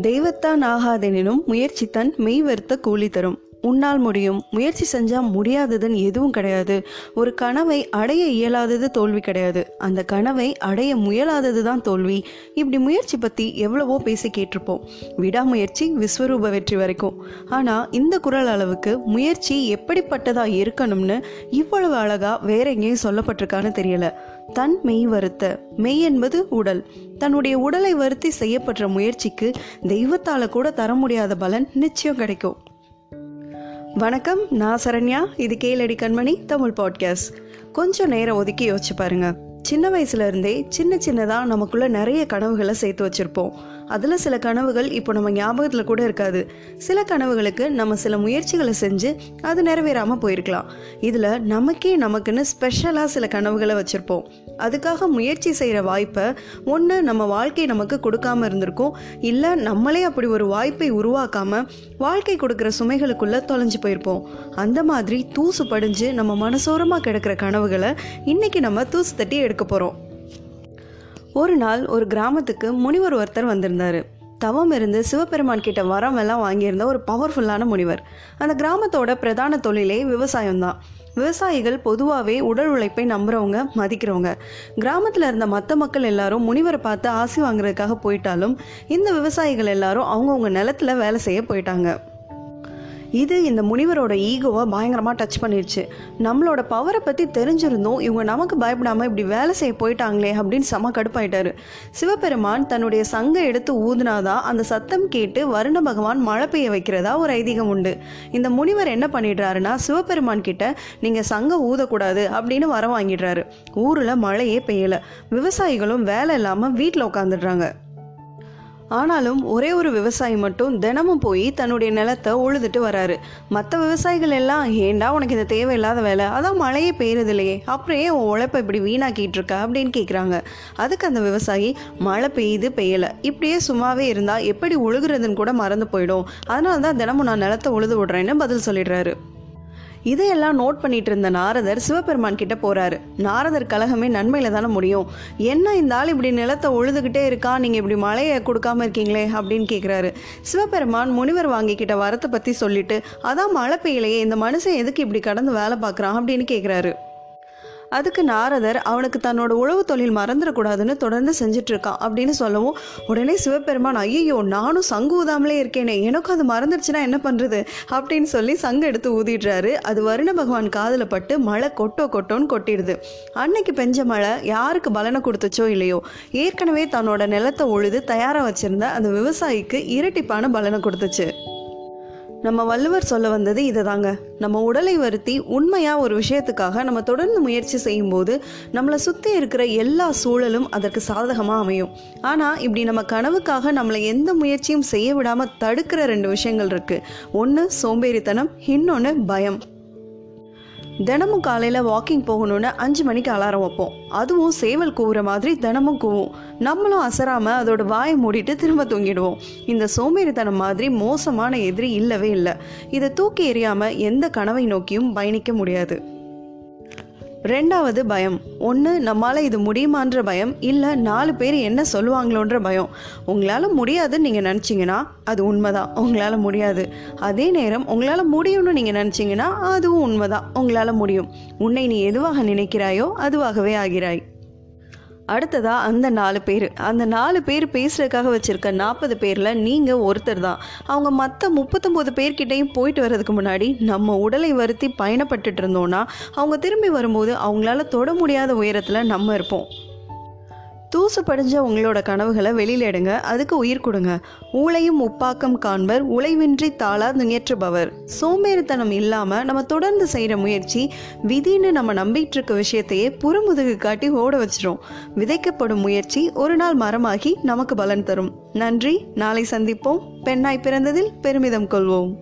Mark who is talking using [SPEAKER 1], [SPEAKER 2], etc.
[SPEAKER 1] தெய்வத்தான் ஆகாதெனினும் முயற்சி தன் மெய் வருத்த கூலி தரும். உன்னால் முடியும். முயற்சி செஞ்சால் முடியாததுன்னு எதுவும் கிடையாது. ஒரு கனவை அடைய இயலாதது தோல்வி கிடையாது. அந்த கனவை அடைய முயலாதது தான் தோல்வி. இப்படி முயற்சி பற்றி எவ்வளவோ பேசி கேட்டிருப்போம். விடாமுயற்சி விஸ்வரூப வெற்றி வரைக்கும். ஆனால் இந்த குரல் அளவுக்கு முயற்சி எப்படிப்பட்டதாக இருக்கணும்னு இவ்வளவு அழகாக வேற எங்கேயும் சொல்லப்பட்டிருக்கான்னு தெரியலை. தன் மெய் வருத்த. மெய் என்பது உடல். தன்னுடைய உடலை வருத்தி செய்யப்படுற முயற்சிக்கு தெய்வத்தால கூட தர முடியாத பலன் நிச்சயம் கிடைக்கும். வணக்கம் நான் சரண்யா. இது கேளடி கண்மணி தமிழ் பாட்காஸ்ட் கொஞ்சம் நேரம் ஒதுக்கி யோசிச்சு பாருங்கள் சின்ன வயசுல இருந்தே சின்ன சின்னதாக நமக்குள்ள நிறைய கனவுகளை சேர்த்து வச்சிருப்போம். அதில் சில கனவுகள் இப்போ நம்ம ஞாபகத்தில் கூட இருக்காது. சில கனவுகளுக்கு நம்ம சில முயற்சிகளை செஞ்சு அது நிறைவேறாமல் போயிருக்கலாம். இதில் நமக்கே நமக்குன்னு ஸ்பெஷலாக சில கனவுகளை வச்சுருப்போம். அதுக்காக முயற்சி செய்கிற வாய்ப்பை ஒன்று நம்ம வாழ்க்கை நமக்கு கொடுக்காம இருந்திருக்கும். இல்லை நம்மளே அப்படி ஒரு வாய்ப்பை உருவாக்காமல் வாழ்க்கை கொடுக்குற சுமைகளுக்குள்ளே தொலைஞ்சு போயிருப்போம். அந்த மாதிரி தூசு படிஞ்சு நம்ம மனசோரமாக கிடக்கிற கனவுகளை இன்னைக்கு நம்ம தூசு தட்டி எடுக்க போகிறோம் ஒரு நாள் ஒரு கிராமத்துக்கு முனிவர் ஒருத்தர் வந்திருந்தார். தவம் இருந்து சிவபெருமான் கிட்ட வரம் எல்லாம் வாங்கியிருந்த ஒரு பவர்ஃபுல்லான முனிவர். அந்த கிராமத்தோட பிரதான தொழிலே விவசாயம்தான். விவசாயிகள் பொதுவாகவே உடல் உழைப்பை நம்புறவங்க மதிக்கிறவங்க. கிராமத்தில் இருந்த மற்ற மக்கள் எல்லாரும் முனிவரை பார்த்து ஆசி வாங்குறதுக்காக போயிட்டாலும் இந்த விவசாயிகள் எல்லாரும் அவங்கவுங்க நிலத்துல வேலை செய்ய போயிட்டாங்க. இது இந்த முனிவரோட ஈகோவை பயங்கரமாக டச் பண்ணிடுச்சு நம்மளோட பவரை பற்றி தெரிஞ்சிருந்தோம் இவங்க நமக்கு பயப்படாமல் இப்படி வேலை செய்ய போயிட்டாங்களே அப்படின்னு செம கடுப்பாயிட்டாரு. சிவபெருமான் தன்னுடைய சங்கை எடுத்து ஊதுனாதான் அந்த சத்தம் கேட்டு வருண பகவான் மழை பெய்ய வைக்கிறதா ஒரு ஐதீகம் உண்டு. இந்த முனிவர் என்ன பண்ணிடுறாருன்னா சிவபெருமான் கிட்ட நீங்கள் சங்க ஊதக்கூடாது அப்படின்னு வர வாங்கிடுறாரு. ஊரில் மழையே பெய்யலை. விவசாயிகளும் வேலை இல்லாமல் வீட்டில் உட்காந்துடுறாங்க ஆனாலும் ஒரே ஒரு விவசாயி மட்டும் தினமும் போய் தன்னுடைய நிலத்தை உழுதுட்டு வராரு. மற்ற விவசாயிகள் எல்லாம் ஏண்டா உனக்கு இந்த தேவையில்லாத வேலை? அதான் மழையே பெய்யறது இல்லையே அப்புறம் ஏன் உன் உழைப்பை இப்படி வீணாக்கிட்டு இருக்க? அப்படின்னு கேட்குறாங்க அதுக்கு அந்த விவசாயி மழை பெய்யுது பெய்யலை. இப்படியே சும்மாவே இருந்தால் எப்படி உழுகுறதுன்னு கூட மறந்து போயிடும். அதனால தான் தினமும் நான் நிலத்தை உழுது விடுறேன்னு பதில் சொல்லிடுறாரு. இதையெல்லாம் நோட் பண்ணிட்டு இருந்த நாரதர் சிவபெருமான் கிட்ட போறாரு. நாரதர் கழகமே நன்மையில தானே முடியும். என்ன இந்த ஆள் இப்படி நிலத்தை உழுதுகிட்டே இருக்கா? நீங்க இப்படி மழையை கொடுக்காம இருக்கீங்களே அப்படின்னு கேக்குறாரு. சிவபெருமான் முனிவர் வாங்கிக்கிட்ட வரத்தை பத்தி சொல்லிட்டு அதான் மழை பெய்யலையே இந்த மனுஷன் எதுக்கு இப்படி கடந்து வேலை பார்க்குறான்? அப்படின்னு கேக்குறாரு. அதுக்கு நாரதர் அவனுக்கு தன்னோட உழவு தொழில் மறந்துடக்கூடாதுன்னு தொடர்ந்து செஞ்சுட்டு இருக்கான் அப்படின்னு சொல்லவும் உடனே சிவபெருமான் ஐயோ நானும் சங்கு ஊதாமலே இருக்கேனே எனக்கும் அது மறந்துடுச்சுன்னா என்ன பண்ணுறது அப்படின்னு சொல்லி சங்கு எடுத்து ஊதிடுறாரு. அது வருண பகவான் காதில் பட்டு மழை கொட்டோ கொட்டோன்னு கொட்டிடுது. அன்னைக்கு பெஞ்ச மழை யாருக்கு பலனை கொடுத்துச்சோ இல்லையோ? ஏற்கனவே தன்னோட நிலத்தை உழுது தயாராக வச்சுருந்த அந்த விவசாயிக்கு இரட்டிப்பான பலனை கொடுத்துச்சு. நம்ம வள்ளுவர் சொல்ல வந்தது இதை தாங்க நம்ம உடலை வருத்தி உண்மையாக ஒரு விஷயத்துக்காக நம்ம தொடர்ந்து முயற்சி செய்யும்போது நம்மளை சுற்றி இருக்கிற எல்லா சூழலும் அதற்கு சாதகமாக அமையும். ஆனால் இப்படி நம்ம கனவுக்காக நம்மளை எந்த முயற்சியும் செய்ய விடாமல் தடுக்கிற ரெண்டு விஷயங்கள் இருக்குது ஒன்று சோம்பேறித்தனம் இன்னொன்று பயம். தினமும் காலையில் வாக்கிங் போகணுன்னு அஞ்சு மணிக்கு அலாரம் வைப்போம். அதுவும் சேவல் கூவுற மாதிரி தினமும் கூவும். நம்மளும் அசராமல் அதோட வாயை மூடிட்டு திரும்ப தூங்கிடுவோம். இந்த சோம்பேறித்தனம் மாதிரி மோசமான எதிரி இல்லவே இல்லை. இதை தூக்கி எறியாமல் எந்த கனவை நோக்கியும் பயணிக்க முடியாது. ரெண்டாவது பயம் ஒன்று நம்மளால் இது முடியுமான்ற பயம் இல்லை நாலு பேர் என்ன சொல்லுவாங்களோன்ற பயம். உங்களால் முடியாதுன்னு நீங்கள் நினச்சிங்கன்னா அது உண்மைதான். உங்களால் முடியாது. அதே நேரம் உங்களால் முடியும்னு நீங்கள் நினச்சிங்கன்னா அதுவும் உண்மைதான். உங்களால் முடியும். உன்னை நீ எதுவாக நினைக்கிறாயோ அதுவாகவே ஆகிறாய். அடுத்ததா அந்த நாலு பேர். அந்த நாலு பேர் பேசுறதுக்காக வச்சிருக்க நாற்பது பேரில் நீங்கள் ஒருத்தர் தான். அவங்க மற்ற முப்பத்தொம்போது பேர்கிட்டையும் போயிட்டு வர்றதுக்கு முன்னாடி நம்ம உடலை வருத்தி பயணப்பட்டுட்டு இருந்தோம்னா அவங்க திரும்பி வரும்போது அவங்களால தொட முடியாத உயரத்தில் நம்ம இருப்போம். தூசு படிஞ்ச உங்களோட கனவுகளை வெளியில எடுங்க. அதுக்கு உயிர் கொடுங்க. ஊளையும் உப்பாக்கம் காண்பர் உழைவின்றி தாளா நியற்றுபவர் சோம்பேறித்தனம் இல்லாமல் நம்ம தொடர்ந்து செய்கிற முயற்சி விதின்னு நம்ம நம்பிட்டு இருக்க விஷயத்தையே புறமுதுகு காட்டி ஓட வச்சிரும். விதைக்கப்படும் முயற்சி ஒரு நாள் மரமாகி நமக்கு பலன் தரும். நன்றி. நாளை சந்திப்போம். பெண்ணாய் பிறந்ததில் பெருமிதம் கொள்வோம்.